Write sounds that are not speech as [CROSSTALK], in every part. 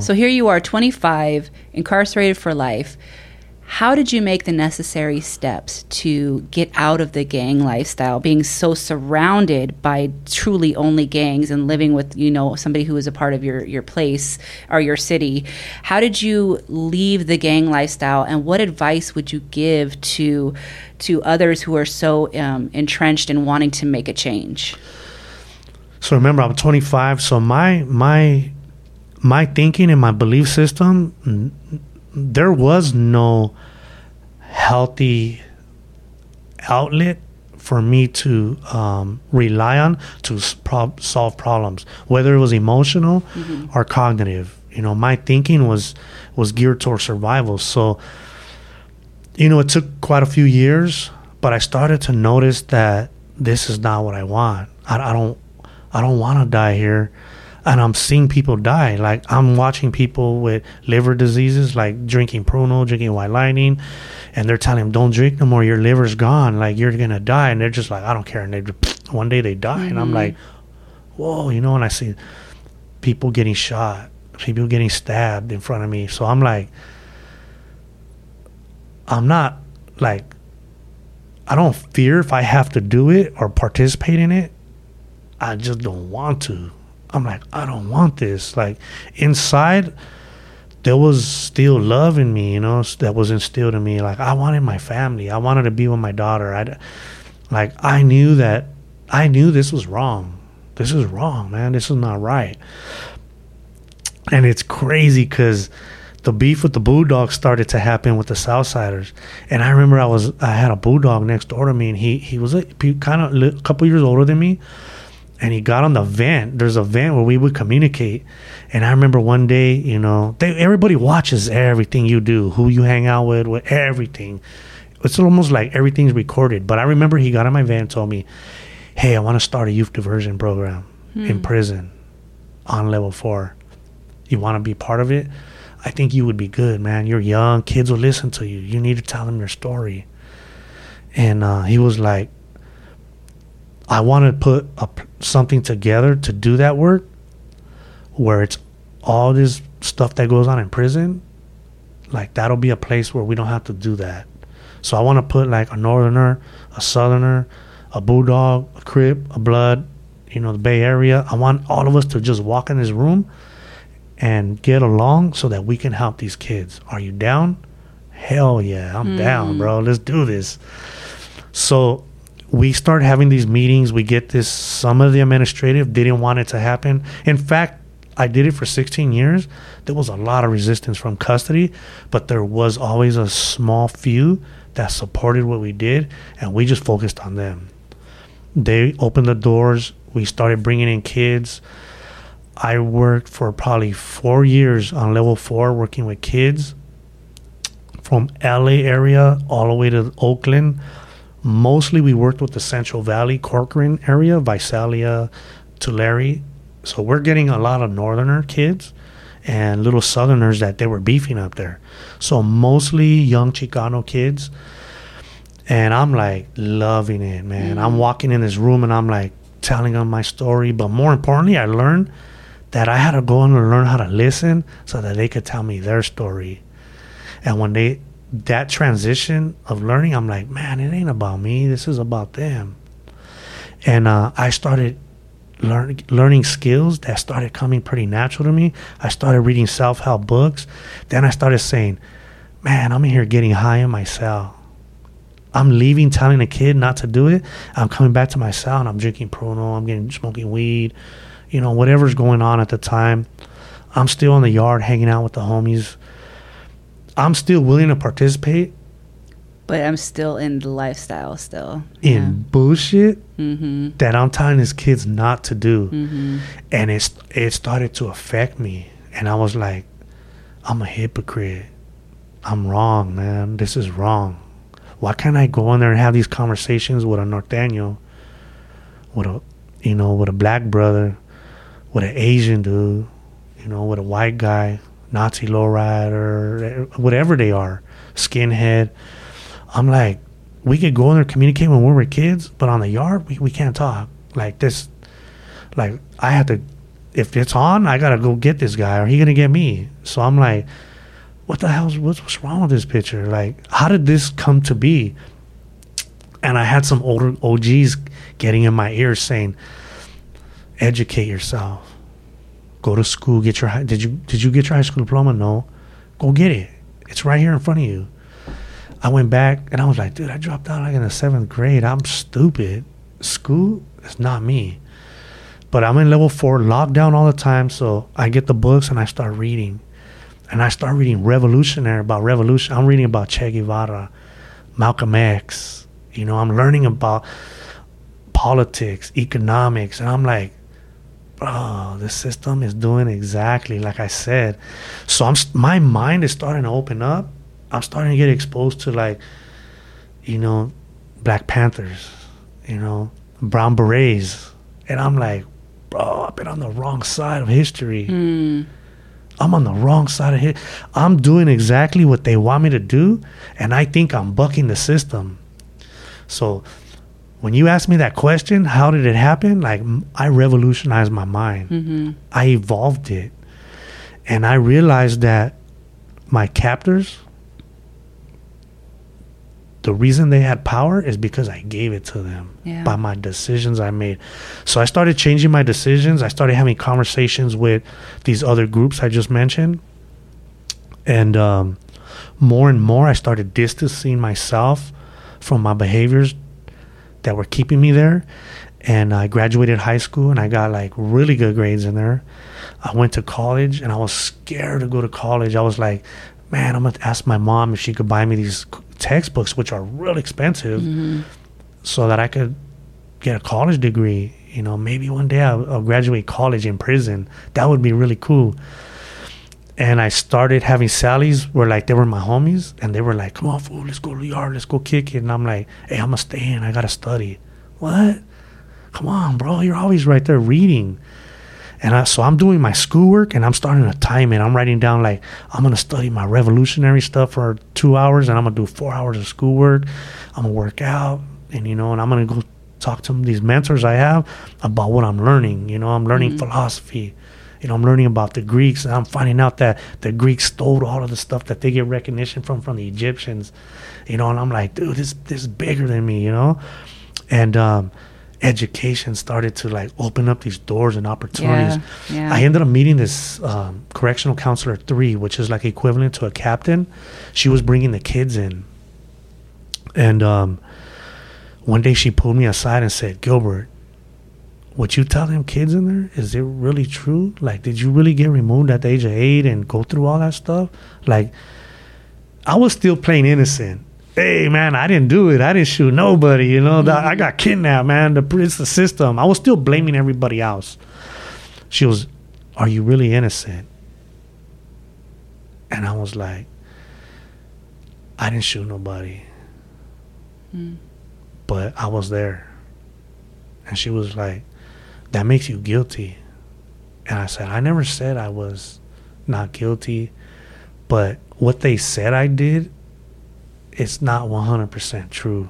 So here you are, 25, incarcerated for life. How did you make the necessary steps to get out of the gang lifestyle, being so surrounded by truly only gangs and living with, you know, somebody who is a part of your, your place or your city? How did you leave the gang lifestyle and what advice would you give to to others who are so um, entrenched in wanting to make a change? So remember, I'm 25. So my my my thinking and my belief system, there was no healthy outlet for me to um, rely on to pro- solve problems, whether it was emotional mm-hmm. or cognitive. You know, my thinking was was geared towards survival. So, you know, it took quite a few years, but I started to notice that this is not what I want. I, I don't I don't want to die here. And I'm seeing people die. Like I'm watching people with liver diseases, like drinking Pruno, drinking White Lightning, and they're telling them, "Don't drink no more. Your liver's gone. Like you're gonna die." And they're just like, "I don't care." And they [SNIFFS] one day they die, mm-hmm. and I'm mm-hmm. like, "Whoa!" You know. And I see people getting shot, people getting stabbed in front of me. So I'm like, I'm not like, I don't fear if I have to do it or participate in it. I just don't want to. I'm like, I don't want this. Like inside, there was still love in me, you know, that was instilled in me. Like I wanted my family. I wanted to be with my daughter. I, like I knew that, I knew this was wrong. This is wrong, man. This is not right. And it's crazy because the beef with the Bulldogs started to happen with the Southsiders. And I remember I was I had a Bulldog next door to me, and he he was a, kind of a couple years older than me and he got on the vent. There's a vent where we would communicate. And I remember one day, you know, they, everybody watches everything you do, who you hang out with, with everything. It's almost like everything's recorded. But I remember he got on my van and told me, hey, I want to start a youth diversion program hmm. in prison on level four. You want to be part of it? I think you would be good, man. You're young. Kids will listen to you. You need to tell them your story. And uh, he was like, I want to put a, something together to do that work where it's all this stuff that goes on in prison. Like that'll be a place where we don't have to do that. So I want to put like a northerner, a southerner, a bulldog, a crip, a blood, you know, the Bay Area. I want all of us to just walk in this room and get along so that we can help these kids. Are you down? Hell yeah, I'm mm. down, bro. Let's do this. So we start having these meetings. We get this. Some of the administrative didn't want it to happen. In fact, I did it for 16 years. There was a lot of resistance from custody, but there was always a small few that supported what we did, and we just focused on them. They opened the doors. We started bringing in kids. I worked for probably four years on level four, working with kids from LA area all the way to Oakland Mostly we worked with the Central Valley, Corcoran area, Visalia, Tulare. So we're getting a lot of northerner kids and little southerners that they were beefing up there. So mostly young Chicano kids. And I'm like loving it, man. Mm-hmm. I'm walking in this room and I'm like telling them my story. But more importantly, I learned that I had to go in and learn how to listen so that they could tell me their story. And when they that transition of learning, I'm like, man, it ain't about me. This is about them. And uh, I started learn, learning skills that started coming pretty natural to me. I started reading self help books. Then I started saying, man, I'm in here getting high in my cell. I'm leaving, telling a kid not to do it. I'm coming back to my cell and I'm drinking Pruno. I'm getting smoking weed, you know, whatever's going on at the time. I'm still in the yard hanging out with the homies I'm still willing to participate. But I'm still in the lifestyle still. In yeah. bullshit mm-hmm. that I'm telling these kids not to do. Mm-hmm. And it's it started to affect me. And I was like, I'm a hypocrite. I'm wrong, man. This is wrong. Why can't I go in there and have these conversations with a norteño, with a, you know, with a black brother, with an Asian dude, you know, with a white guy, Nazi lowrider, whatever they are, skinhead. I'm like, we could go in there communicate when we were kids, but on the yard we, we can't talk. Like this like I had to if it's on, I gotta go get this guy, or he gonna get me. So I'm like, what the hell's what's, what's wrong with this picture? Like, how did this come to be? And I had some older OGs getting in my ear saying, educate yourself, go to school, get your high, did you did you get your high school diploma? No, go get it. It's right here in front of you. I went back and I was like, dude, I dropped out like in the seventh grade. I'm stupid. School is not me. But I'm in level four, lockdown all the time. So I get the books and I start reading. And I start reading revolutionary about revolution. I'm reading about Che Guevara, Malcolm X. You know, I'm learning about politics, economics. And I'm like, bro, the system is doing exactly like I said. So I'm my mind is starting to open up. I'm starting to get exposed to like, you know, Black Panthers, you know, Brown Berets, and I'm like, bro, I've been on the wrong side of history. Mm. I'm on the wrong side of it. I'm doing exactly what they want me to do, and I think I'm bucking the system. So, when you ask me that question, how did it happen? Like, I revolutionized my mind. Mm-hmm. I evolved it, and I realized that my captors, the reason they had power is because I gave it to them Yeah. by my decisions I made. So I started changing my decisions. I started having conversations with these other groups I just mentioned. And um, more and more, I started distancing myself from my behaviors that were keeping me there. And I graduated high school and I got like really good grades in there. I went to college and I was scared to go to college. I was like, man, I'm going to ask my mom if she could buy me these textbooks, which are really expensive, Mm-hmm. so that I could get a college degree. You know, maybe one day I'll, I'll graduate college in prison. That would be really cool. And I started having Sally's where like they were my homies and they were like, come on, fool, let's go to the yard, let's go kick it. And I'm like, hey, I'm gonna stay in, I gotta study. What? Come on, bro, you're always right there reading. And I, so I'm doing my schoolwork and I'm starting to time it. I'm writing down like I'm gonna study my revolutionary stuff for two hours and I'm gonna do four hours of schoolwork. I'm gonna work out and you know, and I'm gonna go talk to these mentors I have about what I'm learning. You know, I'm learning mm-hmm. philosophy. You know, I'm learning about the Greeks and I'm finding out that the Greeks stole all of the stuff that they get recognition from from the Egyptians. You know, and I'm like, dude, this this is bigger than me. You know, and um, education started to like open up these doors and opportunities. Yeah, yeah. I ended up meeting this um, correctional counselor three, which is like equivalent to a captain. She was bringing the kids in, and um, one day she pulled me aside and said, "Gilbert, what you tell them kids in there is it really true? Like, did you really get removed at the age of eight and go through all that stuff? Like, I was still playing innocent." Hey man, I didn't do it. I didn't shoot nobody. You know, that I got kidnapped, man. The it's the system. I was still blaming everybody else. She was, Are you really innocent? And I was like, I didn't shoot nobody. Hmm. But I was there. And she was like, That makes you guilty. And I said, I never said I was not guilty. But what they said I did, it's not 100% true.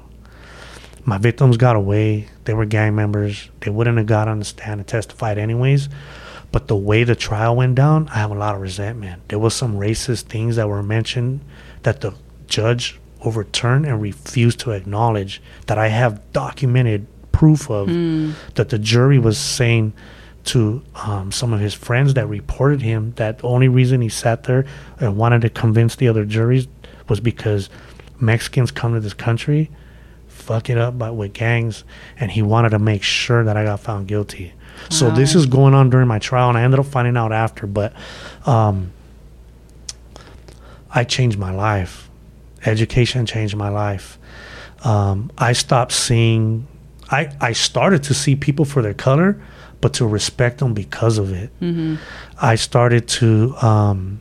My victims got away. They were gang members. They wouldn't have got on the stand and testified anyways. But the way the trial went down, I have a lot of resentment. There was some racist things that were mentioned that the judge overturned and refused to acknowledge that I have documented proof of that the jury was saying to um, some of his friends that reported him that the only reason he sat there and wanted to convince the other juries was because Mexicans come to this country, fuck it up by, with gangs, and he wanted to make sure that I got found guilty. So this is going on during my trial, and I ended up finding out after. But um, I changed my life. Education changed my life. Um, I stopped seeing. I I started to see people for their color, but to respect them because of it. I started to um,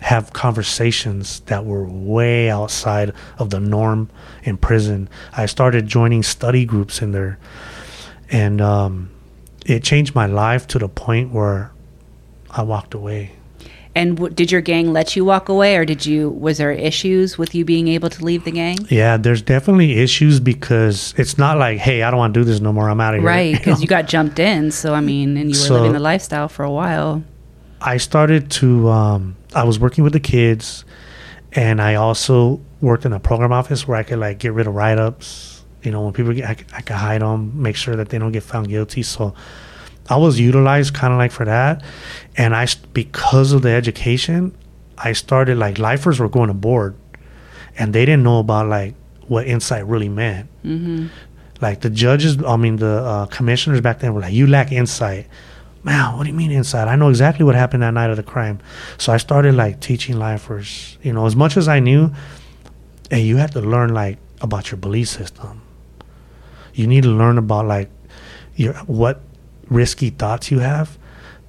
have conversations that were way outside of the norm in prison. I started joining study groups in there, and um, it changed my life to the point where I walked away. And w- did your gang let you walk away, or did you? Was there issues with you being able to leave the gang? Yeah, there's definitely issues because it's not like, hey, I don't want to do this no more. I'm out of here. Right, You because know? [LAUGHS] you got jumped in. So I mean, and you were So- living the lifestyle for a while. I started to. Um, I was working with the kids, and I also worked in a program office where I could like get rid of write ups. You know, when people get, I, I could hide them, make sure that they don't get found guilty. So I was utilized kind of like for that, and I because of the education, I started like lifers were going aboard, and they didn't know about like what insight really meant. hmm Like the judges, I mean the uh, commissioners back then were like, "You lack insight." Man, what do you mean insight? I know exactly what happened that night of the crime. So I started like teaching lifers. You know, as much as I knew, hey, you have to learn like about your belief system. You need to learn about like your what risky thoughts you have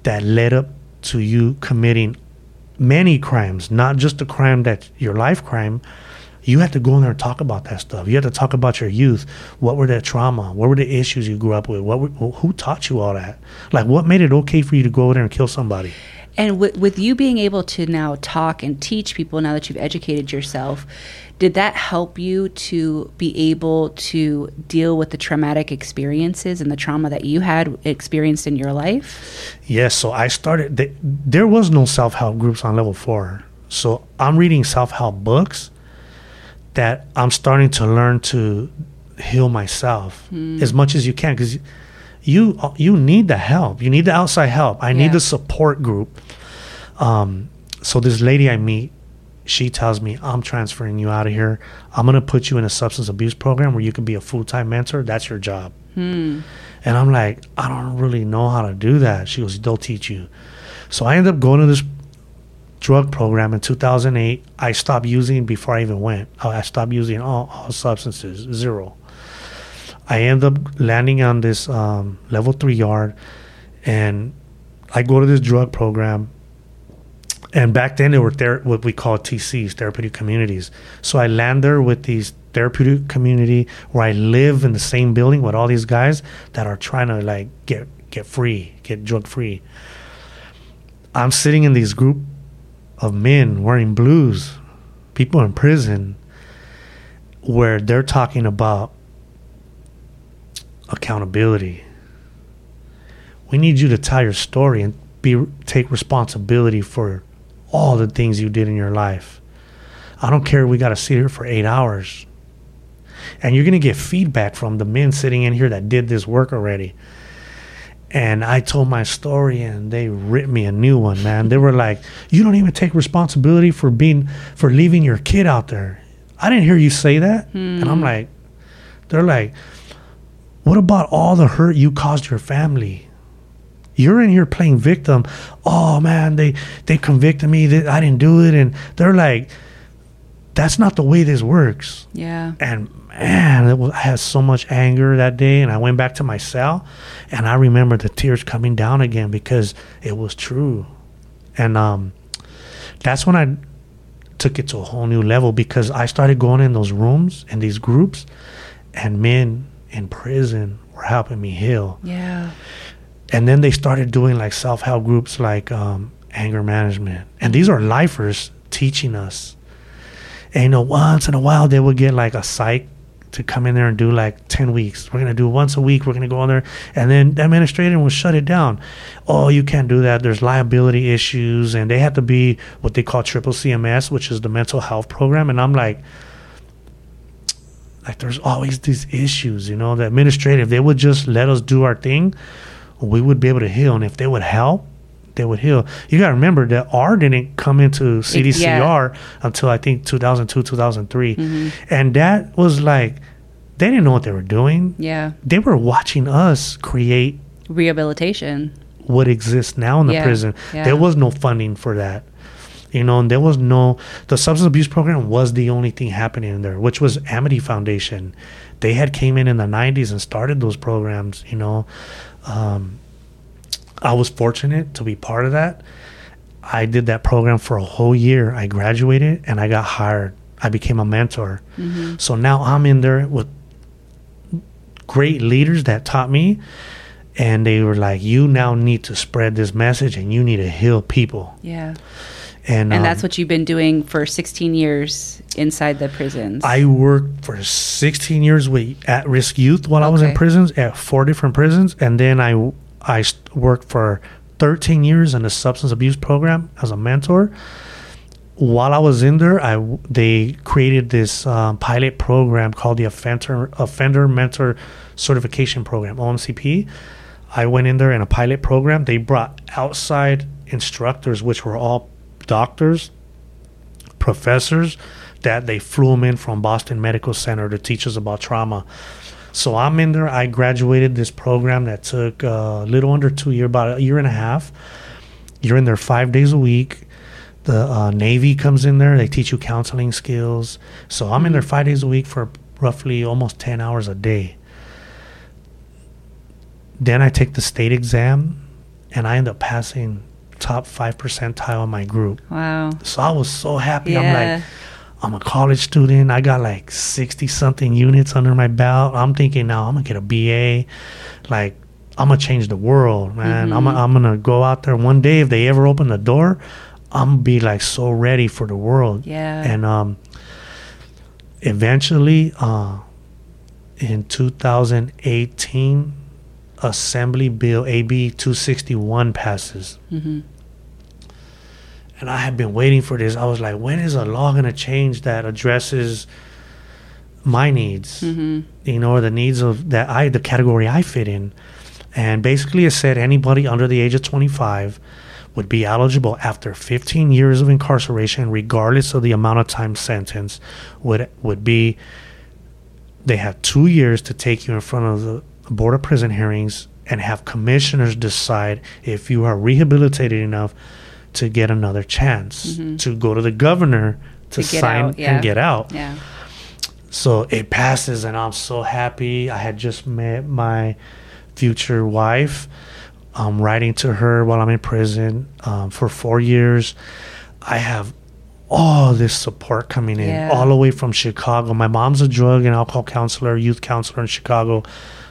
that led up to you committing many crimes, not just the crime that your life crime. You have to go in there and talk about that stuff. You have to talk about your youth. What were the trauma? What were the issues you grew up with? What were, who taught you all that? Like, what made it okay for you to go over there and kill somebody? And with, with you being able to now talk and teach people now that you've educated yourself, did that help you to be able to deal with the traumatic experiences and the trauma that you had experienced in your life? Yes. So I started. Th- there was no self help groups on level four. So I'm reading self help books that I'm starting to learn to heal myself hmm. as much as you can because you you need the help. You need the outside help. I Yeah. need the support group. Um, so this lady I meet, she tells me, "I'm transferring you out of here. I'm gonna put you in a substance abuse program where you can be a full time mentor. That's your job." Hmm. And I'm like, I don't really know how to do that. She goes, they'll teach you. So I end up going to this drug program in 2008. I stopped using before I even went. I stopped using all, all substances, zero. I end up landing on this um, level three yard, and I go to this drug program. And back then, they were ther- what we call TCs, therapeutic communities. So I land there with these therapeutic community where I live in the same building with all these guys that are trying to like get get free, get drug free. I'm sitting in this group of men wearing blues, people in prison, where they're talking about accountability. We need you to tell your story and be take responsibility for all the things you did in your life. I don't care. We got to sit here for eight hours, and you're gonna get feedback from the men sitting in here that did this work already. And I told my story, and they ripped me a new one, man. They were like, "You don't even take responsibility for being for leaving your kid out there." I didn't hear you say that, and I'm hmm. like, they're like, "What about all the hurt you caused your family?" You're in here playing victim. Oh man, they they convicted me that I didn't do it, and they're like, "That's not the way this works." Yeah. And man, it was, I had so much anger that day, and I went back to my cell, and I remember the tears coming down again because it was true, and um, that's when I took it to a whole new level because I started going in those rooms and these groups, and men in prison were helping me heal, Yeah. And then they started doing like self help groups like um, anger management, and these are lifers teaching us. And you know, once in a while they would get like a psych to come in there and do like 10 weeks. We're going to do once a week. We're going to go in there. And then the administrator will shut it down. Oh, you can't do that. There's liability issues. And they have to be what they call triple CMS, which is the mental health program. And I'm like, like there's always these issues, you know, the administrative, they would just let us do our thing. We would be able to heal. And if they would help, they would heal. You got to remember that R didn't come into CDCR until I think 2002, 2003. Mm-hmm. And that was like, they didn't know what they were doing. Yeah. They were watching us create Rehabilitation. what exists now in the Yeah, prison. yeah. There was no funding for that. You know, and there was no the substance abuse program was the only thing happening in there, which was Amity Foundation. They had came in in the '90s and started those programs. You know, um, I was fortunate to be part of that. I did that program for a whole year. I graduated and I got hired. I became a mentor. So now I'm in there with great leaders that taught me and they were like you now need to spread this message and you need to heal people Yeah. And, And um, that's what you've been doing for 16 years inside the prisons. I worked for 16 years with at-risk youth while I was in prisons at four different prisons, and then I I worked for 13 years in the substance abuse program as a mentor. While I was in there, I they created this um, pilot program called the Offender Offender Mentor Certification Program (OMCP). I went in there in a pilot program. They brought outside instructors, which were all doctors, professors that they flew them in from Boston Medical Center to teach us about trauma. So I'm in there. I graduated this program that took a little under two years, about a year and a half. You're in there five days a week. The uh, Navy comes in there. They teach you counseling skills. So I'm in there five days a week for roughly almost 10 hours a day. Then I take the state exam and I end up passing top 5 percentile in my group. wow. So I was so happy. I'm like, I'm a college student. I got like 60 something units under my belt. I'm thinking now I'm going to get a BA. Like, I'm going to change the world, man. I'm, I'm going to go out there one day. If they ever open the door, I'm going to be like so ready for the world. Yeah. And um, eventually, uh, in 2018, Assembly Bill AB 261 passes. hmm And I had been waiting for this. I was like, when is a law going to change that addresses my needs? hmm You know, or the needs of that I, the category I fit in. And basically, it said anybody under the age of 25 would be eligible after 15 years of incarceration, regardless of the amount of time sentence, would would be. They have two years to take you in front of the board of prison hearings and have commissioners decide if you are rehabilitated enough to get another chance Mhm. to go to the governor to, To sign out, yeah. and get out. Yeah. So it passes, and I'm so happy. I had just met my future wife. I'm writing to her while I'm in prison um, for four years. I have all this support coming in, Yeah. all the way from Chicago. My mom's a drug and alcohol counselor, youth counselor in Chicago,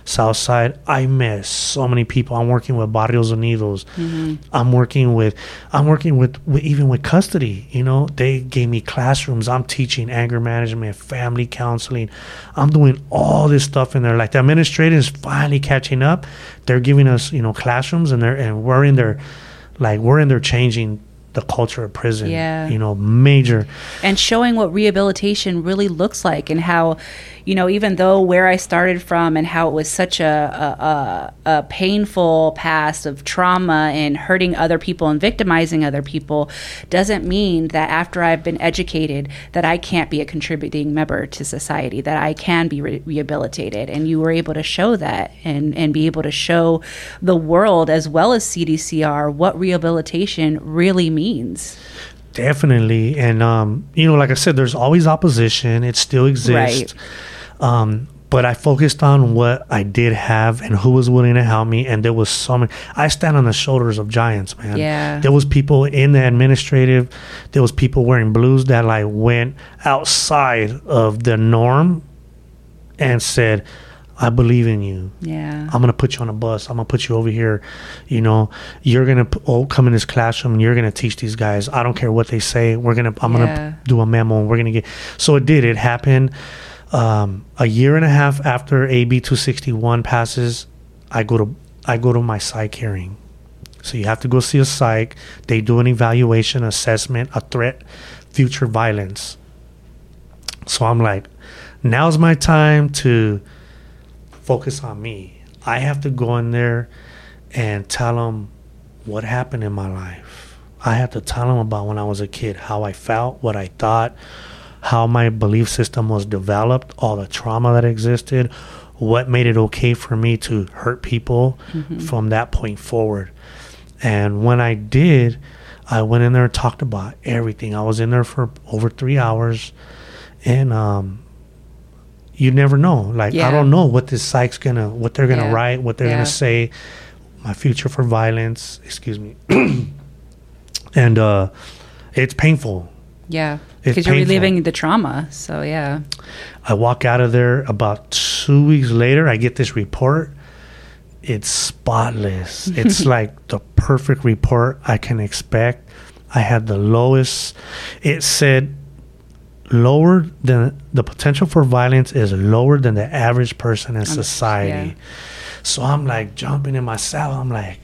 South Side. I met so many people. I'm working with Barrios Unidos. hmm I'm working with I'm working with, with even with custody, you know, they gave me classrooms. I'm teaching anger management, family counseling. I'm doing all this stuff in there. Like the administrator is finally catching up. They're giving us, you know, classrooms and they're and we're in there like we're in there changing the culture of prison. Yeah. You know, major and showing what rehabilitation really looks like and how you know even though where i started from and how it was such a, a, a, a painful past of trauma and hurting other people and victimizing other people doesn't mean that after i've been educated that i can't be a contributing member to society that i can be re- rehabilitated and you were able to show that and, and be able to show the world as well as cdcr what rehabilitation really means Definitely. And, um, you know, like I said, there's always opposition. It still exists. Um, but I focused on what I did have and who was willing to help me. And there was so many. I stand on the shoulders of giants, man. Yeah. There was people in the administrative. There was people wearing blues that like went outside of the norm and said, I believe in you. yeah I'm gonna put you on a bus. I'm gonna put you over here. You know, you're gonna p- oh, come in this classroom. and You're gonna teach these guys. I don't care what they say. We're gonna. I'm Yeah. gonna do a memo. and We're gonna get. So it did. It happened. Um, a year and a half after AB 261 passes, I go to I go to my psych hearing. So you have to go see a psych. They do an evaluation, assessment, a threat, future violence. So I'm like, now's my time to focus on me. I have to go in there and tell them what happened in my life. I have to tell them about when I was a kid, how I felt, what I thought, how my belief system was developed, all the trauma that existed, what made it okay for me to hurt people from that point forward. And when I did, I went in there and talked about everything. I was in there for over three hours, and um, you never know. Like Yeah. I don't know what this psych's gonna, what they're gonna Yeah. write, what they're Yeah. gonna say. My future for violence. Excuse me. [CLEARS THROAT] and uh, it's painful. Yeah, because you're reliving the trauma. So yeah, I walk out of there about two weeks later. I get this report. It's spotless. [LAUGHS] It's like the perfect report I can expect. I had the lowest. It said lower than the potential for violence is lower than the average person in society. yeah. So I'm like jumping in my saddle. I'm like,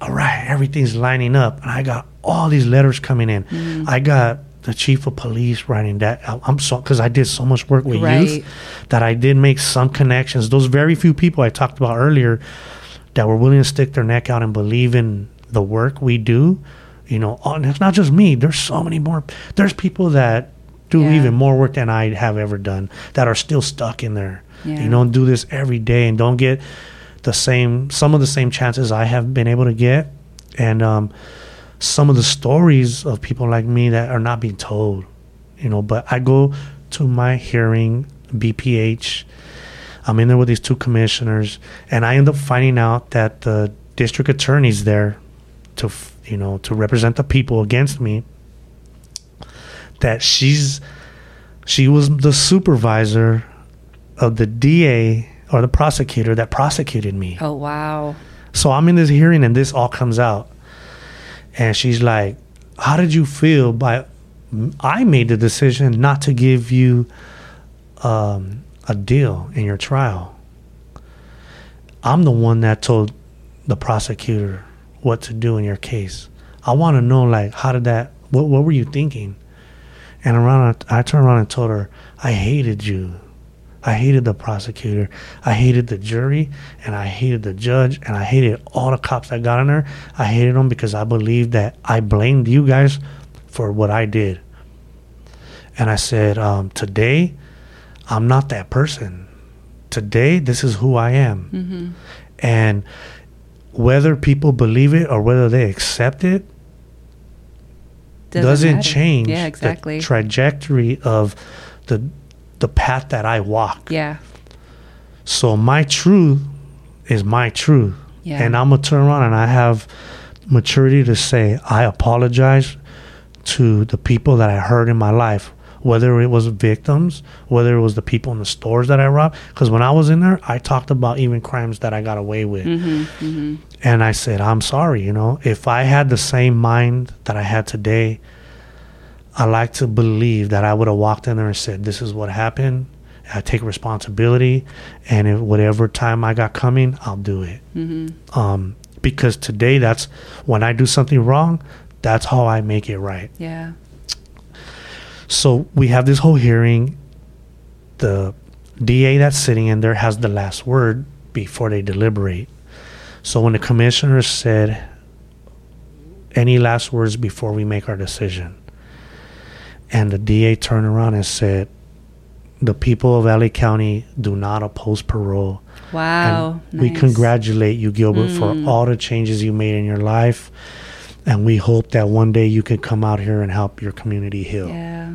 all right, everything's lining up, and I got all these letters coming in. Mm-hmm. I got the chief of police writing that. I'm so because I did so much work with Right. youth that I did make some connections. Those very few people I talked about earlier that were willing to stick their neck out and believe in the work we do. You know, and it's not just me. There's so many more. There's people that do Yeah. even more work than I have ever done that are still stuck in there. Yeah. You know, and do this every day and don't get the same some of the same chances I have been able to get, and um, some of the stories of people like me that are not being told. You know, but I go to my hearing, BPH. I'm in there with these two commissioners, and I end up finding out that the district attorney's there to, you know, to represent the people against me. That she's, she was the supervisor of the DA or the prosecutor that prosecuted me. Oh wow. So I'm in this hearing and this all comes out. And she's like, How did you feel by I made the decision not to give you um, a deal in your trial. I'm the one that told the prosecutor what to do in your case. I want to know, like, how did that, what, what were you thinking? And around, I turned around and told her, I hated you. I hated the prosecutor. I hated the jury, and I hated the judge, and I hated all the cops that got in there. I hated them because I believed that I blamed you guys for what I did. And I said, um, today, I'm not that person. Today, this is who I am. And whether people believe it or whether they accept it doesn't, matter. change Yeah, the trajectory of the the path that I walk. yeah. So my truth is my truth. Yeah. And I'm gonna turn around and I have maturity to say I apologize to the people that I hurt in my life, whether it was victims, whether it was the people in the stores that I robbed. Because when I was in there, I talked about even crimes that I got away with. Mm-hmm. And I said, I'm sorry, you know, if I had the same mind that I had today, I like to believe that I would have walked in there and said, This is what happened. I take responsibility. And if whatever time I got coming, I'll do it. Mm-hmm. Um, because today, that's when I do something wrong, that's how I make it right. Yeah. So we have this whole hearing. The DA that's sitting in there has the last word before they deliberate. So when the commissioner said, any last words before we make our decision? And the DA turned around and said, the people of LA County do not oppose parole. Wow. And we congratulate you, Gilbert, for Mm. all the changes you made in your life. And we hope that one day you can come out here and help your community heal. Yeah.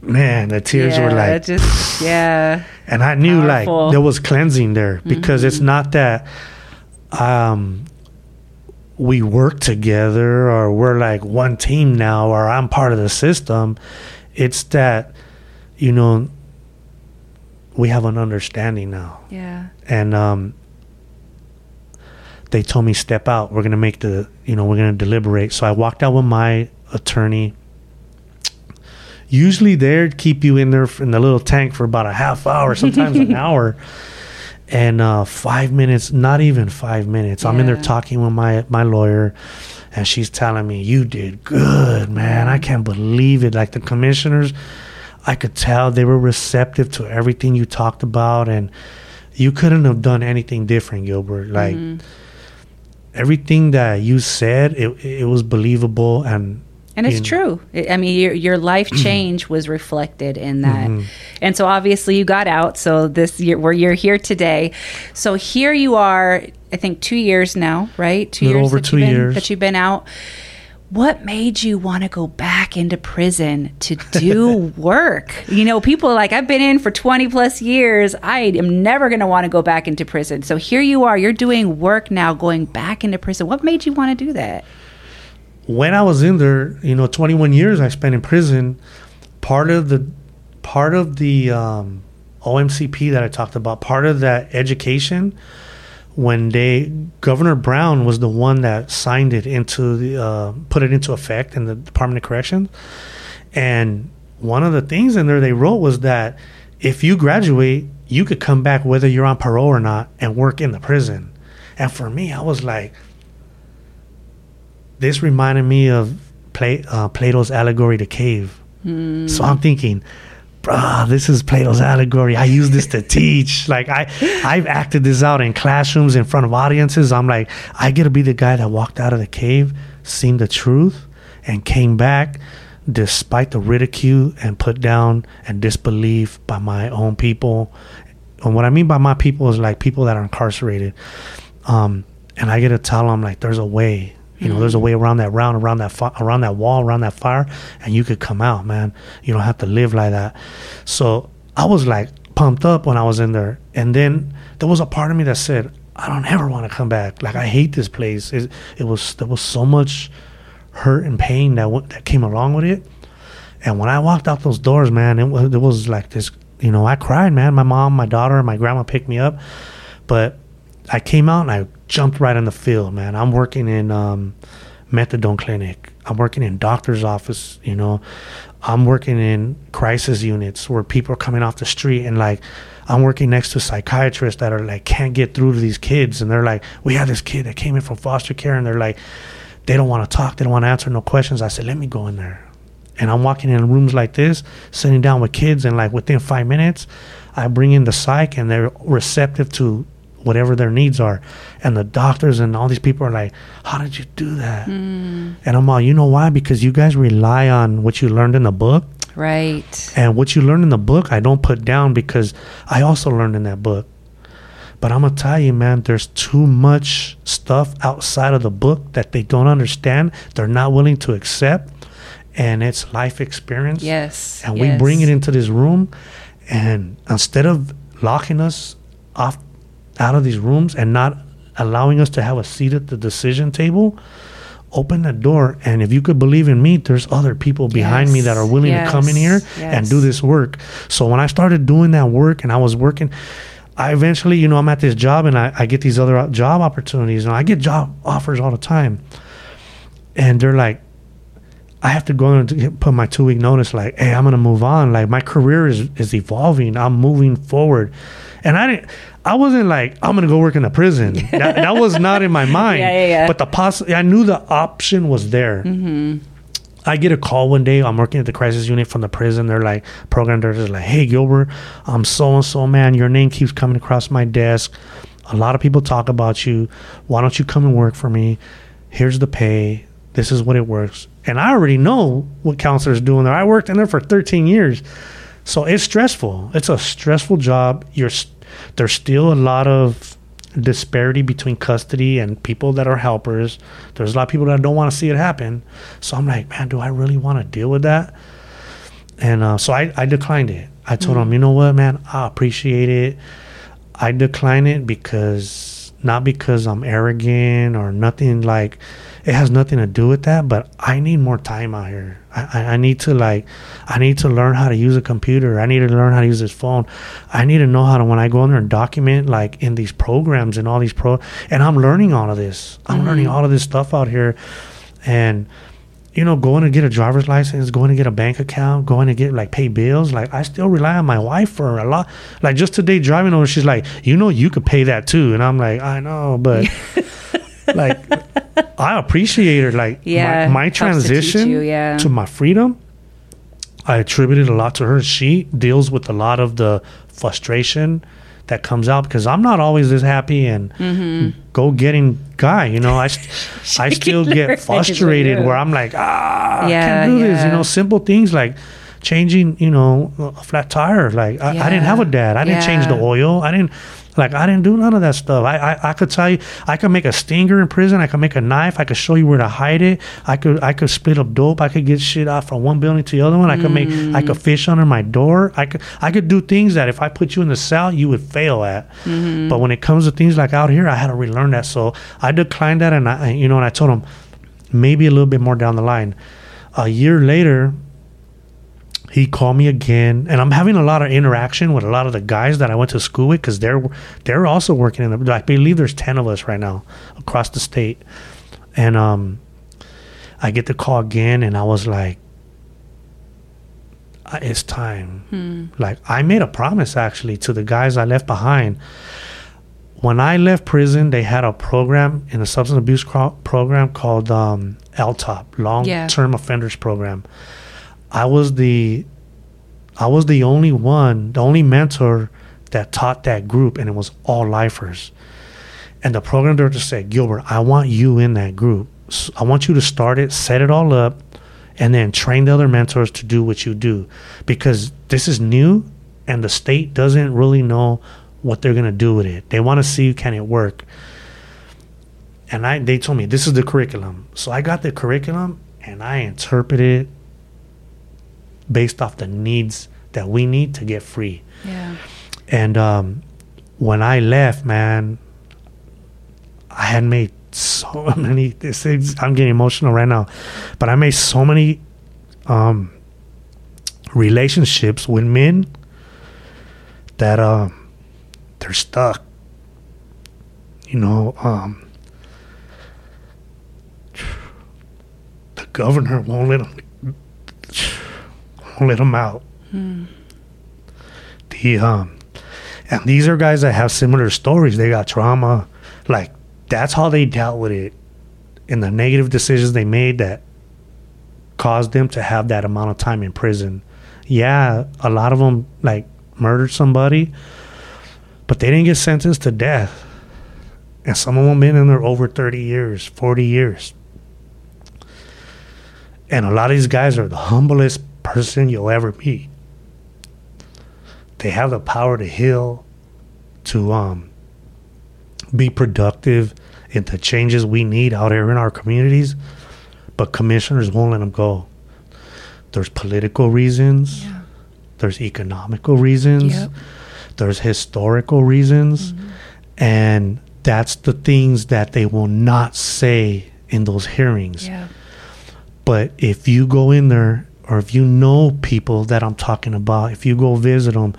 Man, the tears were like, just yeah. and I knew powerful. like there was cleansing there because it's not that um we work together or we're like one team now or I'm part of the system. It's that you know we have an understanding now. Yeah. And um they told me step out. We're gonna make the you know we're gonna deliberate. So I walked out with my attorney. Usually they'd keep you in there in the little tank for about a half hour, sometimes an [LAUGHS] hour. And uh, five minutes, not even five minutes. I'm in there talking with my my lawyer, and she's telling me, "You did good, man. I can't believe it." Like the commissioners, I could tell they were receptive to everything you talked about, and you couldn't have done anything different, Gilbert. Like Mm-hmm. everything that you said, it it was believable, and And it's in- true. I mean, your your life [CLEARS THROAT] change was reflected in that, Mhm. and so obviously you got out. So this year, where you're here today, so here you are. I think two years now, right? Two years over that two you've been, years. that you've been out. What made you want to go back into prison to do [LAUGHS] work? You know, people are like, I've been in for 20 plus years. I am never going to want to go back into prison. So here you are, you're doing work now, going back into prison. What made you want to do that? When I was in there, you know, 21 years I spent in prison. Part of the part of the um, OMCP that I talked about, part of that education when they Governor Brown was the one that signed it into the uh, put it into effect in the Department of Corrections, and one of the things in there they wrote was that if you graduate, you could come back whether you're on parole or not and work in the prison. And for me, I was like, this reminded me of Pla- uh, Plato's allegory, The Cave. So I'm thinking, bruh, this is Plato's allegory. I use this to [LAUGHS] teach. Like I, I've acted this out in classrooms in front of audiences. I'm like, I get to be the guy that walked out of the cave, seen the truth, and came back despite the ridicule and put down and disbelief by my own people. And what I mean by my people is like people that are incarcerated. Um, and I get to tell them like, there's a way. You know, there's a way around that round, around that around that wall, around that fire, and you could come out, man. You don't have to live like that. So I was like pumped up when I was in there, and then there was a part of me that said, I don't ever want to come back. Like I hate this place. It, it was there was so much hurt and pain that went, that came along with it. And when I walked out those doors, man, it was it was like this. You know, I cried, man. My mom, my daughter, my grandma picked me up, but I came out and I jumped right in the field, man. I'm working in um, methadone clinic. I'm working in doctor's office. You know, I'm working in crisis units where people are coming off the street and like. I'm working next to psychiatrists that are like can't get through to these kids, and they're like, "We have this kid that came in from foster care, and they're like, they don't want to talk, they don't want to answer no questions." I said, "Let me go in there," and I'm walking in rooms like this, sitting down with kids, and like within five minutes, I bring in the psych, and they're receptive to whatever their needs are. And the doctors and all these people are like, How did you do that? Hmm. And I'm all, You know why? Because you guys rely on what you learned in the book. Right. And what you learned in the book, I don't put down because I also learned in that book. But I'm going to tell you, man, there's too much stuff outside of the book that they don't understand. They're not willing to accept. And it's life experience. Yes. And we yes. bring it into this room. And instead of locking us off out of these rooms and not allowing us to have a seat at the decision table, open the door. And if you could believe in me, there's other people behind me that are willing to come in here Yes, and do this work. So when I started doing that work and I was working, I eventually, you know, I'm at this job and I, I get these other job opportunities and I get job offers all the time. And they're like, I have to go in and put my two week notice, like, hey, I'm gonna move on. Like my career is is evolving. I'm moving forward, and I didn't. I wasn't like I'm gonna go work in a prison. [LAUGHS] that, that was not in my mind. Yeah, yeah, yeah. But the poss- I knew the option was there. Mm-hmm. I get a call one day. I'm working at the crisis unit from the prison. They're like, program director's like, hey, Gilbert, I'm so and so, man. Your name keeps coming across my desk. A lot of people talk about you. Why don't you come and work for me? Here's the pay. This is what it works. And I already know what counselors do in there. I worked in there for 13 years. So it's stressful. It's a stressful job. You're there's still a lot of disparity between custody and people that are helpers. There's a lot of people that don't want to see it happen. So I'm like, man, do I really want to deal with that? And uh, so I, I declined it. I told him, you know what, man, I appreciate it. I decline it because not because I'm arrogant or nothing like it has nothing to do with that, but I need more time out here. I, I, I need to like I need to learn how to use a computer. I need to learn how to use this phone. I need to know how to when I go in there and document like in these programs and all these pro and I'm learning all of this. I'm learning mm-hmm. all of this stuff out here and you know, going to get a driver's license, going to get a bank account, going to get like pay bills. Like I still rely on my wife for a lot. Like just today driving over, she's like, you know, you could pay that too, and I'm like, I know, but [LAUGHS] like I appreciate her. Like Yeah, my, my helps to transition you, yeah. to my freedom, I attributed a lot to her. She deals with a lot of the frustration that comes out because I'm not always this happy and Mm-hmm. go getting guy. You know, I [LAUGHS] I still get frustrated where. I'm like, ah, I can't do this. You know, simple things like changing, you know, a flat tire. Like I, I didn't have a dad. I didn't change the oil. I didn't. Like I didn't do none of that stuff. I, I I could tell you, I could make a stinger in prison. I could make a knife. I could show you where to hide it. I could I could split up dope. I could get shit out from one building to the other one. I could make I could mm. fish under my door. I could I could do things that if I put you in the cell, you would fail at. Mm-hmm. But when it comes to things like out here, I had to relearn that. So I declined that, and I you know, and I told him maybe a little bit more down the line. A year later, he called me again, and I'm having a lot of interaction with a lot of the guys that I went to school with because they're they're also working in the. I believe there's ten of us right now across the state, and um, I get the call again, and I was like, "Uh, "It's time." Like I made a promise actually to the guys I left behind. When I left prison, they had a program in a substance abuse cro- program called um, LTOP, Long Yeah. Term Offenders Program. I was the I was the only one, the only mentor that taught that group, and it was all lifers. And the program director said, Gilbert, I want you in that group. I want you to start it, set it all up, and then train the other mentors to do what you do. Because this is new, and the state doesn't really know what they're going to do with it. They want to see can it work. And I, they told me this is the curriculum. So I got the curriculum and I interpreted based off the needs that we need to get free. Yeah. And um, when I left, man, I had made so [LAUGHS] many. This is, I'm getting emotional right now, but I made so many um, relationships with men that um, they're stuck. You know, um, the governor won't let them let them out. The um, and these are guys that have similar stories. They got trauma. Like that's how they dealt with it in the negative decisions they made that caused them to have that amount of time in prison. Yeah, a lot of them like murdered somebody, but they didn't get sentenced to death. And some of them been in there over 30 years, 40 years. And a lot of these guys are the humblest person you'll ever meet they have the power to heal, to um, be productive in the changes we need out here in our communities. But commissioners won't let them go. There's political reasons. Yeah. There's economical reasons. Yep. There's historical reasons. And that's the things that they will not say in those hearings. Yeah. But if you go in there, or if you know people that I'm talking about, if you go visit them,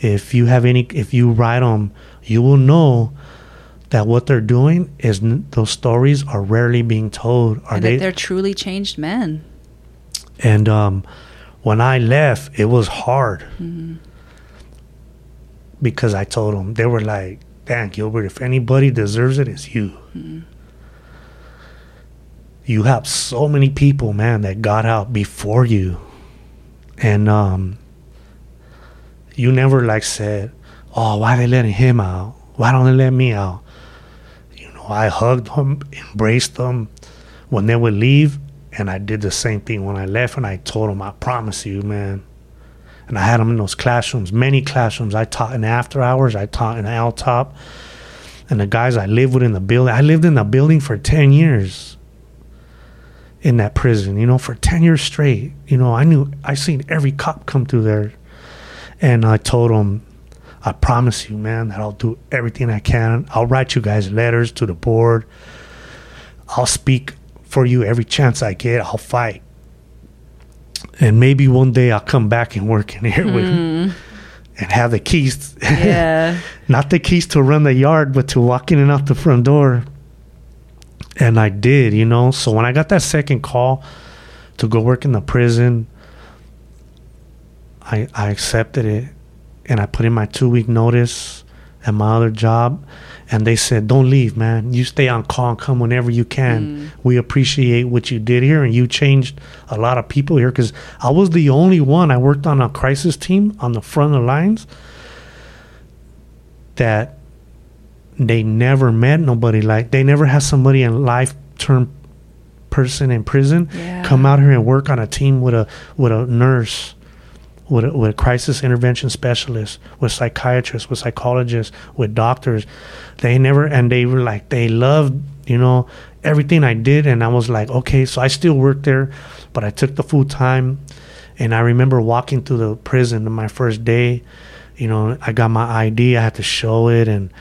if you have any, if you write them, you will know that what they're doing is n- those stories are rarely being told. Are And they? they're truly changed men. And um, when I left, it was hard because I told them they were like, "Damn, Gilbert, if anybody deserves it, it's you." You have so many people, man, that got out before you, and um, you never like said, "Oh, why they letting him out? Why don't they let me out?" You know, I hugged them, embraced them when they would leave, and I did the same thing when I left. And I told them, "I promise you, man." And I had them in those classrooms, many classrooms. I taught in after hours. I taught in Altop, and the guys I lived with in the building. I lived in the building for ten years. In that prison, you know, for ten years straight. You know, I knew I seen every cop come through there, and I told them, I promise you, man, that I'll do everything I can. I'll write you guys letters to the board. I'll speak for you every chance I get. I'll fight. And maybe one day I'll come back and work in here with hmm. and have the keys. [LAUGHS] Yeah. Not the keys to run the yard, but to walk in and out the front door. And I did, you know. So when I got that second call to go work in the prison, I I accepted it and I put in my two week notice at my other job and they said, Don't leave, man. You stay on call and come whenever you can. Mm. We appreciate what you did here and you changed a lot of people here because I was the only one. I worked on a crisis team on the front of the lines that they never met nobody. Like they never had somebody in life term person in prison Yeah. come out here and work on a team with a with a nurse with a, with a crisis intervention specialist with psychiatrists with psychologists with doctors. They never and they were like they loved you know everything i did. And i was like okay so i still work there but i took the full time. And i remember walking through the prison on my first day. You know i got my id i had to show it. And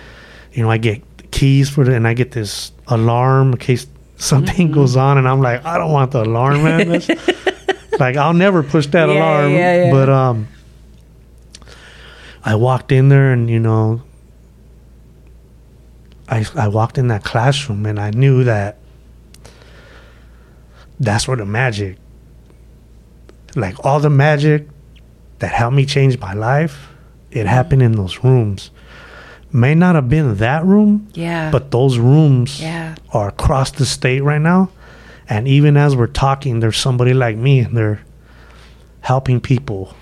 you know i get keys for it and i get this alarm in case something goes on and i'm like i don't want the alarm man [LAUGHS] like I'll never push that Yeah, alarm. yeah, yeah. But um, I walked in there, and you know, I I walked in that classroom, and I knew that that's where the magic, like all the magic that helped me change my life, it happened in those rooms. May not have been that room, Yeah. but those rooms yeah. are across the state right now. And even as we're talking, there's somebody like me and they're helping people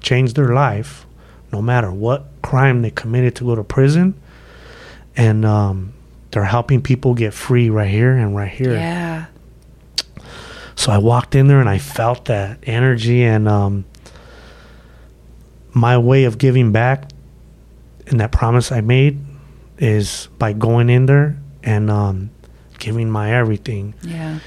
change their life no matter what crime they committed to go to prison. And um, they're helping people get free right here and right here. Yeah. So I walked in there and I felt that energy and um, my way of giving back and that promise I made is by going in there and um, giving my everything. Yeah.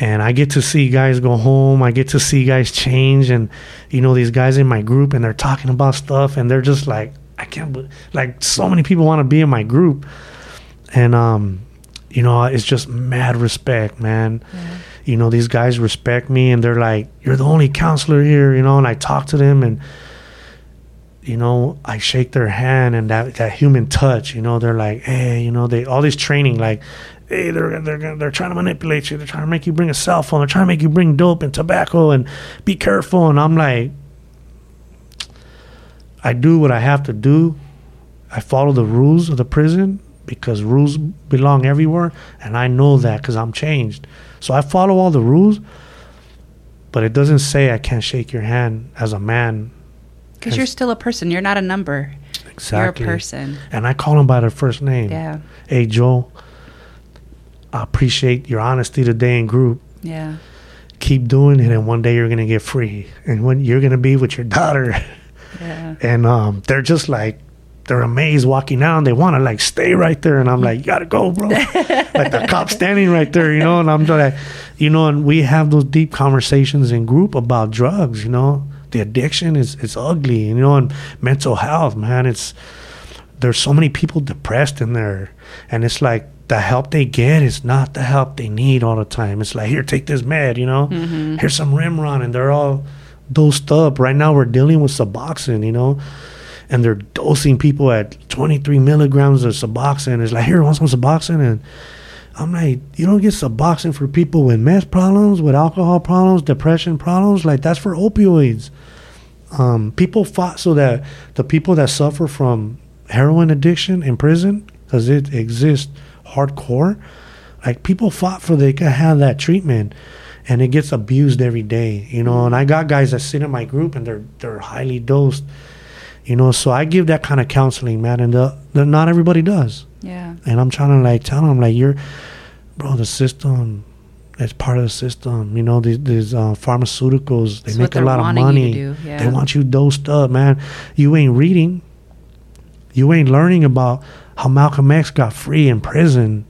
And I get to see guys go home. I get to see guys change, and you know these guys in my group, and they're talking about stuff, and they're just like, I can't, believe, like so many people want to be in my group, and um, you know it's just mad respect, man Yeah. you know these guys respect me and they're like you're the only counselor here you know and i talk to them and you know i shake their hand and that that human touch you know they're like hey you know they all this training like hey they're they're they're trying to manipulate you. They're trying to make you bring a cell phone. They're trying to make you bring dope and tobacco and be careful. And i'm like i do what i have to do. I follow the rules of the prison because rules belong everywhere and i know that because i'm changed. So I follow all the rules, but it doesn't say I can't shake your hand as a man. Because you're still a person. You're not a number. Exactly. You're a person. And I call them by their first name. Yeah. Hey, Joe, I appreciate your honesty today in group. Yeah. Keep doing it, and one day you're going to get free. And when you're going to be with your daughter. [LAUGHS] Yeah. And um, they're just like, they're amazed walking out and they want to like stay right there. And I'm like, you got to go, bro. [LAUGHS] like the cop standing right there, you know? And I'm like, you know, and we have those deep conversations in group about drugs, you know? The addiction is it's ugly, you know, and mental health, man. It's there's so many people depressed in there. And it's like the help they get is not the help they need all the time. It's like, here, take this med, you know? Mm-hmm. Here's some Remeron, and they're all dosed up. Right now, we're dealing with Suboxone, you know? and they're dosing people at 23 milligrams of Suboxone. It's like, here, want some Suboxone? And I'm like, you don't get Suboxone for people with meth problems, with alcohol problems, depression problems. Like, that's for opioids. Um, people fought so that the people that suffer from heroin addiction in prison, because it exists hardcore, like, people fought for they could have that treatment. And it gets abused every day, you know. And I got guys that sit in my group and they're they're highly dosed you know so i give that kind of counseling man and the, the not everybody does Yeah. and i'm trying to like tell them like you're bro the system it's part of the system. You know these, these uh, pharmaceuticals they make a lot of money. yeah. they want you dosed up man. You ain't reading. You ain't learning about how malcolm x got free in prison.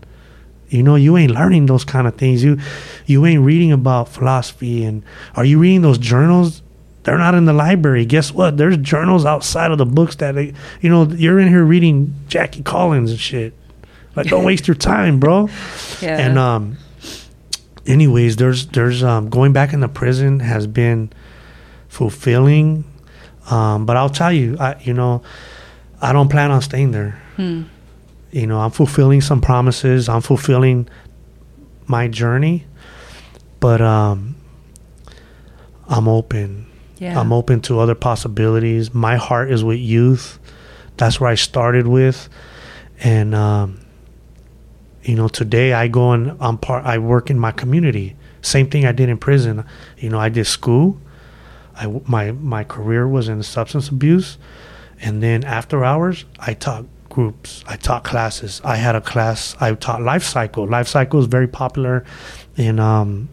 You know you ain't learning those kind of things. You you ain't reading about philosophy and are you reading those journals they're not in the library. Guess what? There's journals outside of the books that they, you know you're in here reading jackie collins and shit. Like don't waste your time bro. [LAUGHS] Yeah. and um anyways there's there's um going back in the prison has been fulfilling. Um but i'll tell you i you know i don't plan on staying there. Hmm. you know i'm fulfilling some promises. I'm fulfilling my journey. But um i'm open Yeah. i'm open to other possibilities. My heart is with youth. That's where i started with. And um you know today i go and i'm part i work in my community. Same thing i did in prison. You know i did school. I my my career was in substance abuse. And then after hours i taught groups. I taught classes. I had a class. I taught life cycle. Life cycle is very popular in um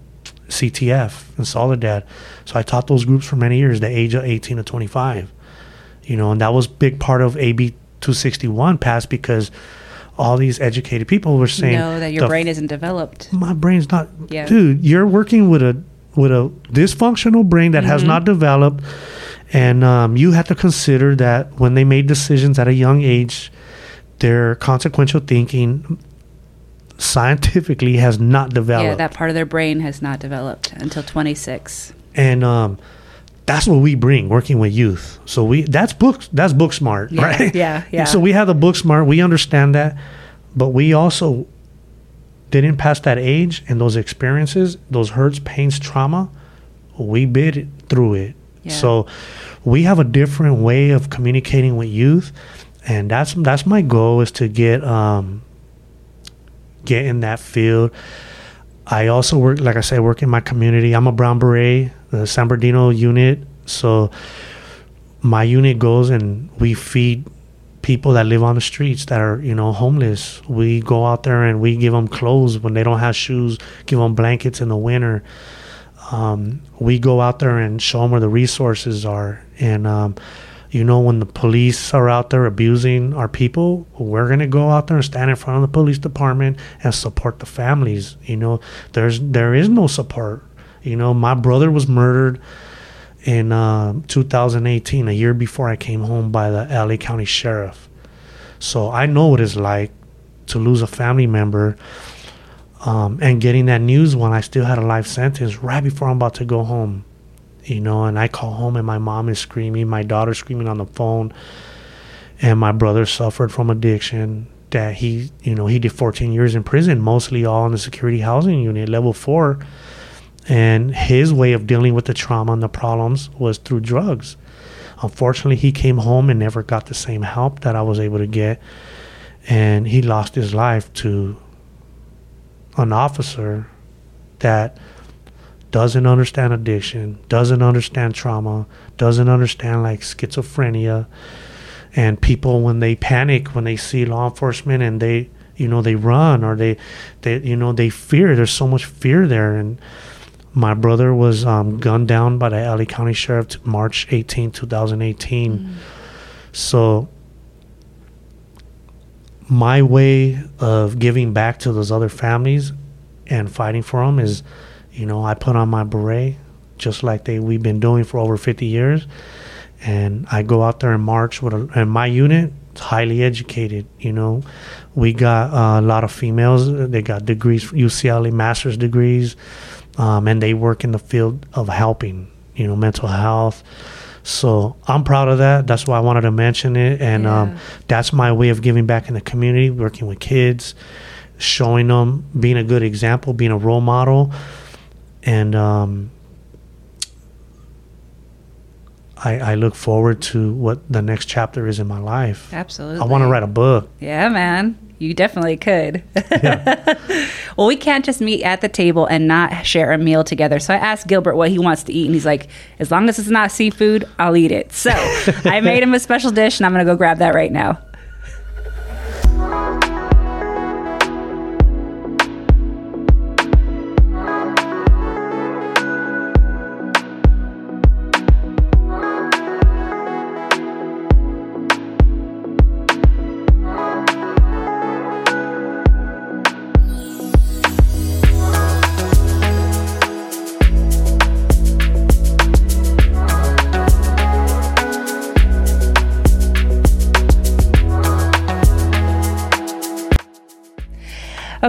ctf and soledad so i taught those groups for many years the age of 18 to 25 you know and that was big part of ab 261 passed because all these educated people were saying know that your brain isn't developed. my brain's not Yeah. dude you're working with a with a dysfunctional brain that has Mhm. not developed and um, you have to consider that when they made decisions at a young age their consequential thinking scientifically has not developed Yeah, that part of their brain has not developed until 26. and um, that's what we bring working with youth. So we that's book that's book smart, Yeah, right? yeah, [LAUGHS] yeah. So we have the book smart. We understand that, but we also didn't pass that age and those experiences, those hurts, pains, trauma. We bid it through it. Yeah. So we have a different way of communicating with youth, and that's that's my goal is to get um get in that field. I also work, like I said, work in my community. I'm a Brown Beret, the San Bernardino unit. So my unit goes and we feed people that live on the streets that are, you know, homeless. We go out there and we give them clothes when they don't have shoes, give them blankets in the winter. Um, we go out there and show them where the resources are. And, um, you know, when the police are out there abusing our people, we're going to go out there and stand in front of the police department and support the families. You know, there's there is no support. You know, my brother was murdered in uh, 2018, a year before I came home by the LA County Sheriff. So I know what it's like to lose a family member um, and getting that news when I still had a life sentence right before I'm about to go home. You know, and I call home and my mom is screaming, my daughter screaming on the phone, and my brother suffered from addiction. That he, you know, he did 14 years in prison, mostly all in the security housing unit, level four. And his way of dealing with the trauma and the problems was through drugs. Unfortunately, he came home and never got the same help that I was able to get. And he lost his life to an officer that doesn't understand addiction, doesn't understand trauma, doesn't understand like schizophrenia. And people, when they panic, when they see law enforcement and they, you know, they run or they, they, you know, they fear. There's so much fear there. And my brother was um, gunned down by the LA County Sheriff March 18, 2018. So my way of giving back to those other families and fighting for them is, you know, I put on my beret, just like they we've been doing for over 50 years, and I go out there and march with a, and my unit highly educated. You know, we got uh, a lot of females. They got degrees, UCLA master's degrees, um, and they work in the field of helping. You know, mental health. So I'm proud of that. That's why I wanted to mention it, and um, that's my way of giving back in the community, working with kids, showing them, being a good example, being a role model, and um, I, I look forward to what the next chapter is in my life. Absolutely. I want to write a book. Yeah, man. You definitely could. Yeah. [LAUGHS] well, we can't just meet at the table and not share a meal together. So I asked Gilbert what he wants to eat, and he's like, as long as it's not seafood, I'll eat it. So [LAUGHS] I made him a special dish, and I'm going to go grab that right now.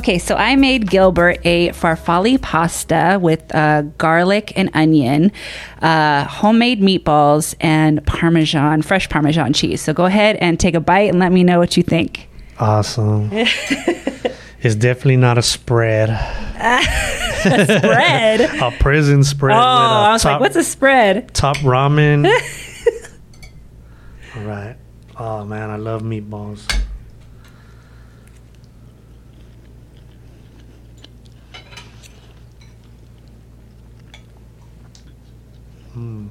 Okay, so I made Gilbert a farfalle pasta with uh, garlic and onion, uh, homemade meatballs, and Parmesan, fresh Parmesan cheese. So go ahead and take a bite and let me know what you think. Awesome. [LAUGHS] it's definitely not a spread. Spread [LAUGHS] A prison spread oh, a I was top, like, what's a spread? top ramen. [LAUGHS] All right. Oh man, I love meatballs. Hmm.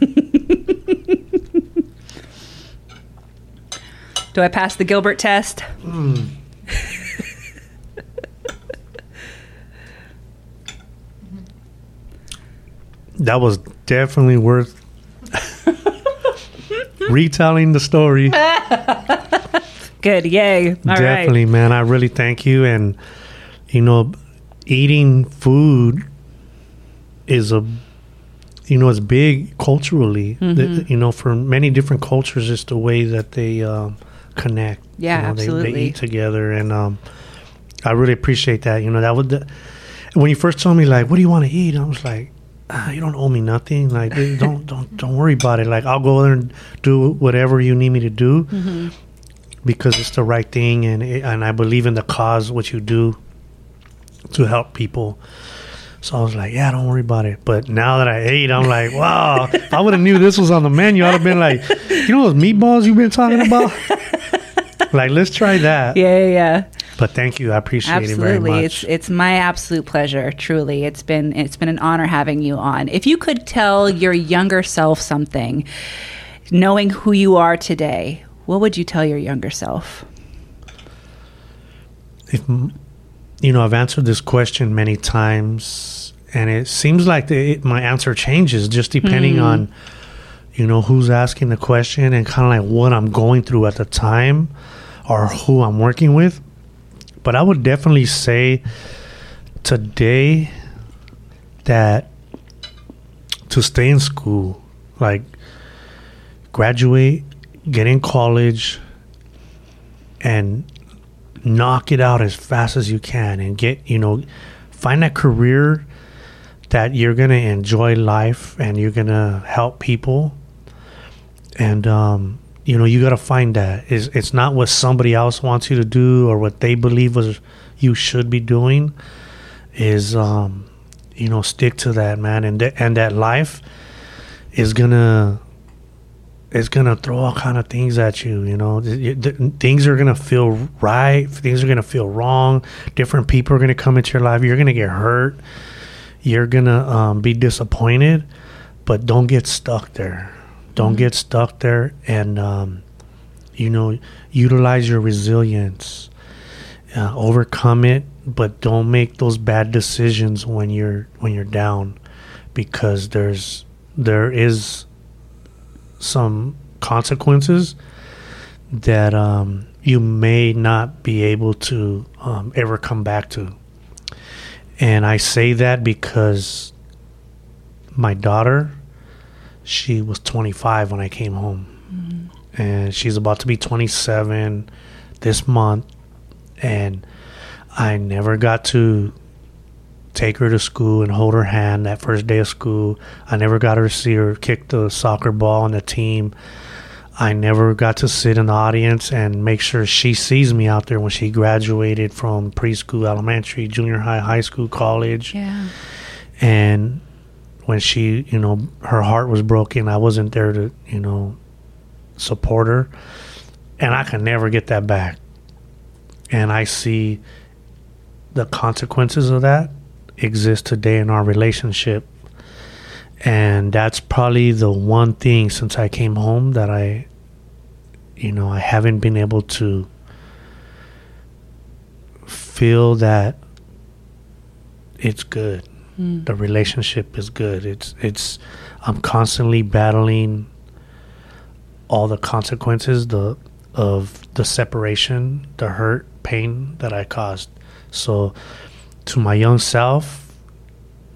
[LAUGHS] Do I pass the Gilbert test? Hmm. [LAUGHS] That was definitely worth retelling the story. [LAUGHS] Good, yay. All right. definitely, man. I really thank you. And you know, eating food is a you know it's big culturally. Mm-hmm. you know, for many different cultures, it's the way that they um, connect. Yeah, you know, They, they eat together, and um, I really appreciate that. You know, that would. The, when you first told me like, "What do you want to eat?" I was like, ah, you don't owe me nothing. Like don't [LAUGHS] don't don't worry about it. Like I'll go there and do whatever you need me to do Mm-hmm. because it's the right thing, and and I believe in the cause what you do to help people. So I was like, yeah, don't worry about it. But now that I ate, I'm like, wow, if I would have knew this was on the menu, I'd have been like, you know those meatballs you've been talking about? [LAUGHS] like, let's try that. Yeah, yeah, yeah. But thank you. I appreciate it very Absolutely. much. It's it's my absolute pleasure, truly. It's been it's been an honor having you on. If you could tell your younger self something, knowing who you are today, what would you tell your younger self? if you know i've answered this question many times and it seems like the, it, my answer changes just depending hmm. on you know who's asking the question and kind of like what i'm going through at the time or who i'm working with. But i would definitely say today that to stay in school like graduate get in college and knock it out as fast as you can and get you know find that career that you're gonna enjoy life and you're gonna help people. And um you know you gotta find that. Is it's not what somebody else wants you to do or what they believe was you should be doing is um you know stick to that man. And th- and that life is gonna it's gonna throw all kind of things at you. You know, Th- th- things are gonna feel right. Things are gonna feel wrong. Different people are gonna come into your life. You're gonna get hurt. You're gonna um, be disappointed, but don't get stuck there. Don't get stuck there, and um, you know, utilize your resilience. Uh, overcome it, but don't make those bad decisions when you're when you're down, because there's there is some consequences that um, you may not be able to um, ever come back to. And I say that because my daughter, she was 25 when I came home. And she's about to be 27 this month. And I never got to take her to school and hold her hand that first day of school. I never got her to see her kick the soccer ball on the team. I never got to sit in the audience and make sure she sees me out there when she graduated from preschool, elementary, junior high, high school, college. Yeah. And when she, you know, her heart was broken, I wasn't there to, you know, support her. And I can never get that back. And I see the consequences of that exist today in our relationship. And that's probably the one thing since I came home that I, you know, I haven't been able to feel that it's good. Hmm. The relationship is good. It's it's I'm constantly battling all the consequences the of the separation, the hurt, pain that I caused. So to my young self,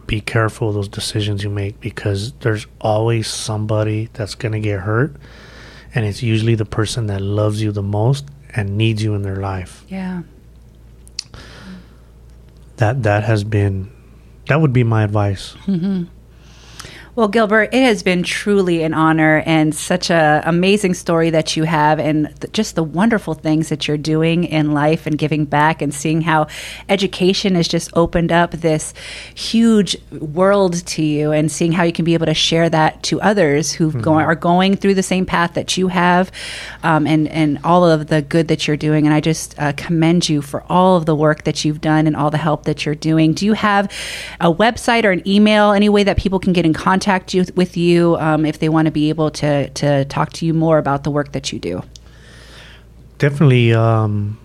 be careful of those decisions you make because there's always somebody that's going to get hurt and it's usually the person that loves you the most and needs you in their life. Yeah. That that has been that would be my advice. Mm-hmm. Well, Gilbert, it has been truly an honor and such a amazing story that you have, and th- just the wonderful things that you're doing in life and giving back, and seeing how education has just opened up this huge world to you, and seeing how you can be able to share that to others who go- are going through the same path that you have, um, and and all of the good that you're doing. And I just uh, commend you for all of the work that you've done and all the help that you're doing. Do you have a website or an email, any way that people can get in contact you, with you um, if they want to be able to to talk to you more about the work that you do? Definitely um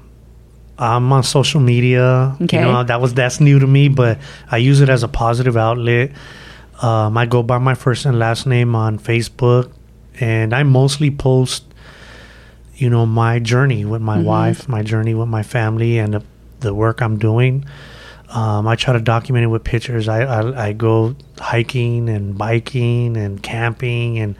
I'm on social media. Okay. You know, that was that's new to me, but I use it as a positive outlet. Um, I go by my first and last name on Facebook, and I mostly post, you know, my journey with my wife, my journey with my family, and the, the work I'm doing. Um, I try to document it with pictures. I, I I go hiking and biking and camping, and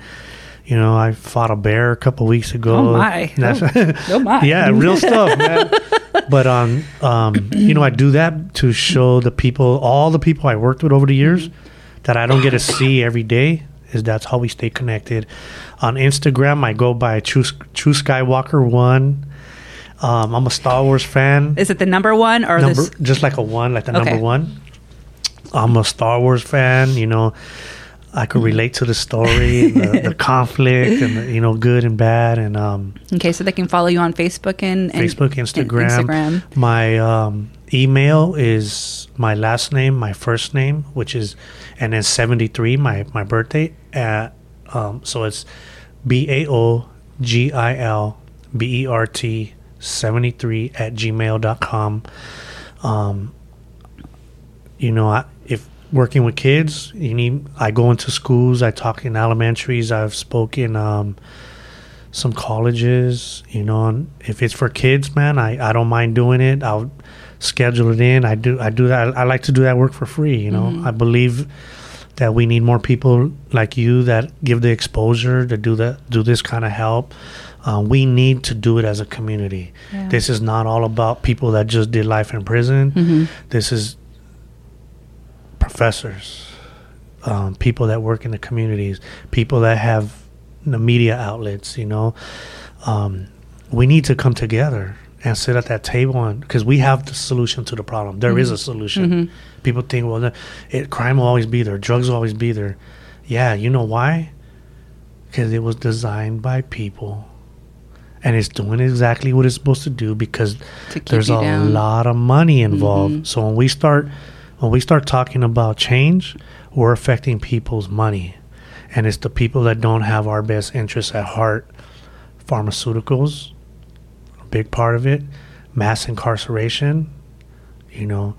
you know, I fought a bear a couple weeks ago. Oh, my. [LAUGHS] That's- Oh my! [LAUGHS] yeah, real stuff, man. [LAUGHS] But um, um, you know, I do that to show the people, all the people I worked with over the years, that I don't get to see every day is that's how we stay connected. On Instagram, I go by True True Skywalker One. Um, I'm a Star Wars fan. Is it the number one or number, this? just like a one, like the Okay. number one. I'm a Star Wars fan. You know, I could relate to the story, the, the [LAUGHS] conflict, and the, you know, good and bad, and um, Okay, so they can follow you on Facebook and, and Facebook, and Instagram. Instagram. My um, email is my last name, my first name, which is, and then 73, my, my birthday. At, um, so it's B A O G I L B E R T 73 at gmail.com. Um, you know, I, if working with kids, you need, I go into schools, I talk in elementaries, I've spoken, um, some colleges, you know, and if it's for kids, man, I, I don't mind doing it. I'll schedule it in. I do I do that. I like to do that work for free. You know, I believe that we need more people like you that give the exposure to do that, do this kind of help. Um, we need to do it as a community. Yeah. This is not all about people that just did life in prison. Mhm. This is professors, um, people that work in the communities, people that have the media outlets. You know, um, we need to come together and sit at that table and because we have the solution to the problem. There is a solution. People think, well, the, it, crime will always be there, drugs will always be there. Yeah, you know why? Because it was designed by people. And it's doing exactly what it's supposed to do because To there's a down. lot of money involved. Mhm. So when we start when we start talking about change, we're affecting people's money. And it's the people that don't have our best interests at heart. Pharmaceuticals, a big part of it, mass incarceration, you know,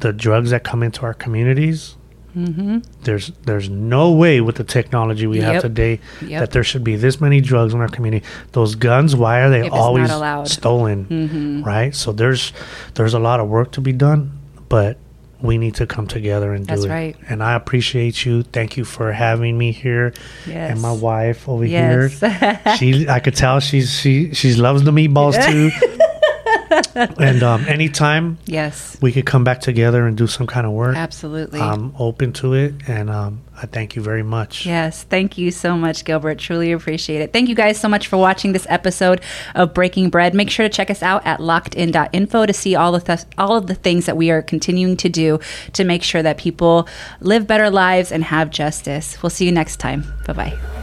the drugs that come into our communities. Mm-hmm. There's there's no way with the technology we have today Yep. that there should be this many drugs in our community. Those guns, why are they If always stolen? Mhm. Right? So there's there's a lot of work to be done, but we need to come together and do That's it. right. And I appreciate you. Thank you for having me here. Yes. And my wife over Yes. here. [LAUGHS] She I could tell she's she she loves the meatballs too. [LAUGHS] [LAUGHS] and um anytime yes. we could come back together and do some kind of work. Absolutely. I'm open to it, and um, I thank you very much. Yes, thank you so much, Gilbert. Truly appreciate it. Thank you guys so much for watching this episode of Breaking Bread. Make sure to check us out at lockedin.info to see all the all of the things that we are continuing to do to make sure that people live better lives and have justice. We'll see you next time. Bye bye.